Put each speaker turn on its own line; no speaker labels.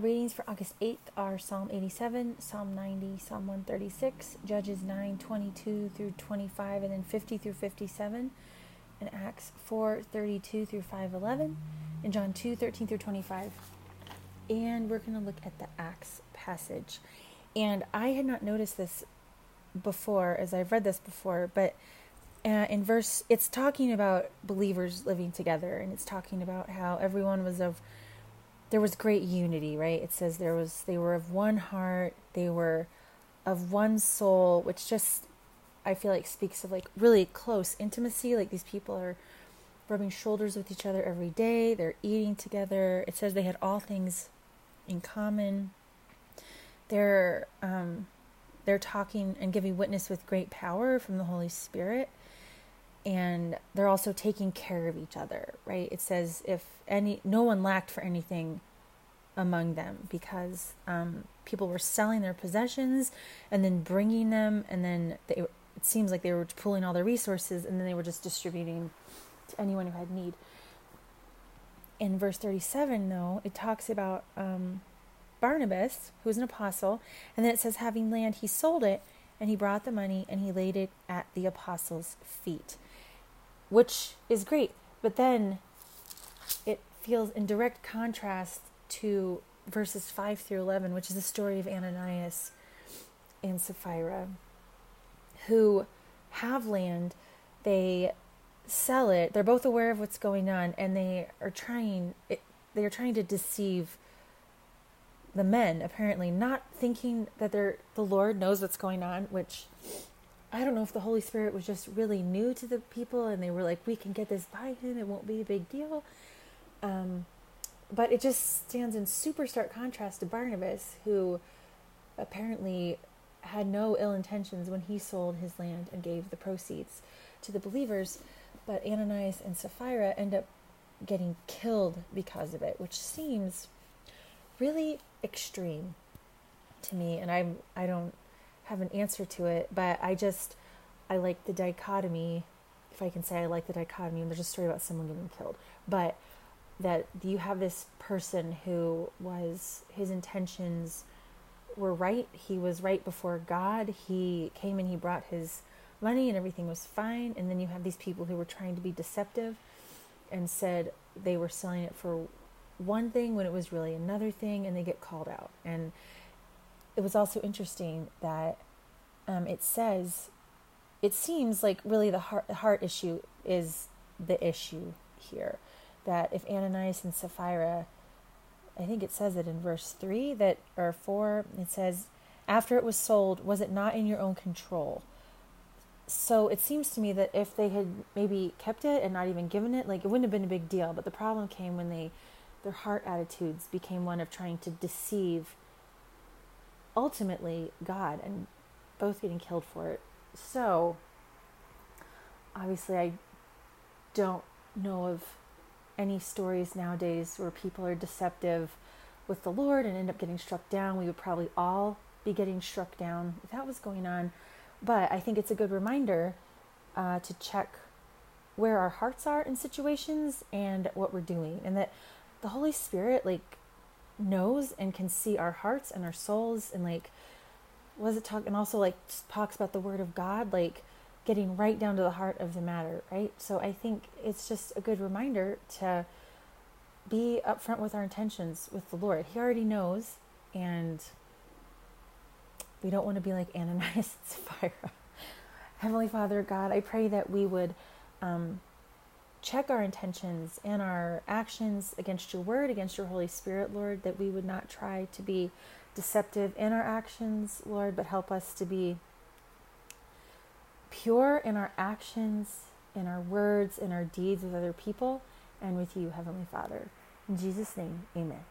readings for August 8th are Psalm 87, Psalm 90, Psalm 136, Judges 9, 22 through 25, and then 50 through 57, and Acts 4, 32 through 511, and John 2, 13 through 25. And we're going to look at the Acts passage. And I had not noticed this before, as I've read this before, but uh, in verse, it's talking about believers living together, and it's talking about how everyone was of there was great unity, right? It says there was they were of one heart, they were of one soul, which just I feel like speaks of like really close intimacy. Like these people are rubbing shoulders with each other every day. They're eating together. It says they had all things in common. They're um, they're talking and giving witness with great power from the Holy Spirit. And they're also taking care of each other, right? It says if any no one lacked for anything among them because um, people were selling their possessions and then bringing them and then they, it seems like they were pulling all their resources and then they were just distributing to anyone who had need in verse 37 though it talks about um, barnabas who was an apostle and then it says having land he sold it and he brought the money and he laid it at the apostles feet which is great but then it feels in direct contrast to verses 5 through 11, which is the story of Ananias and Sapphira, who have land, they sell it, they're both aware of what's going on, and they are trying, they are trying to deceive the men, apparently, not thinking that they're, the Lord knows what's going on, which I don't know if the Holy Spirit was just really new to the people and they were like, we can get this by him, it won't be a big deal. Um, but it just stands in super stark contrast to Barnabas, who apparently had no ill intentions when he sold his land and gave the proceeds to the believers. But Ananias and Sapphira end up getting killed because of it, which seems really extreme to me. And I'm I don't have an answer to it, but I just I like the dichotomy, if I can say I like the dichotomy. And there's a story about someone getting killed, but that you have this person who was his intentions were right he was right before god he came and he brought his money and everything was fine and then you have these people who were trying to be deceptive and said they were selling it for one thing when it was really another thing and they get called out and it was also interesting that um, it says it seems like really the heart, heart issue is the issue here that if Ananias and Sapphira, I think it says it in verse 3 that or 4, it says, after it was sold, was it not in your own control? So it seems to me that if they had maybe kept it and not even given it, like it wouldn't have been a big deal. But the problem came when they, their heart attitudes became one of trying to deceive ultimately God and both getting killed for it. So obviously, I don't know of any stories nowadays where people are deceptive with the Lord and end up getting struck down. We would probably all be getting struck down if that was going on. But I think it's a good reminder uh, to check where our hearts are in situations and what we're doing, and that the Holy Spirit like knows and can see our hearts and our souls, and like was it talk and also like talks about the Word of God, like getting right down to the heart of the matter, right? So I think it's just a good reminder to be upfront with our intentions with the Lord. He already knows, and we don't want to be like Ananias and Sapphira. Heavenly Father, God, I pray that we would um, check our intentions and our actions against your word, against your Holy Spirit, Lord, that we would not try to be deceptive in our actions, Lord, but help us to be pure in our actions, in our words, in our deeds with other people, and with you, Heavenly Father. In Jesus' name, amen.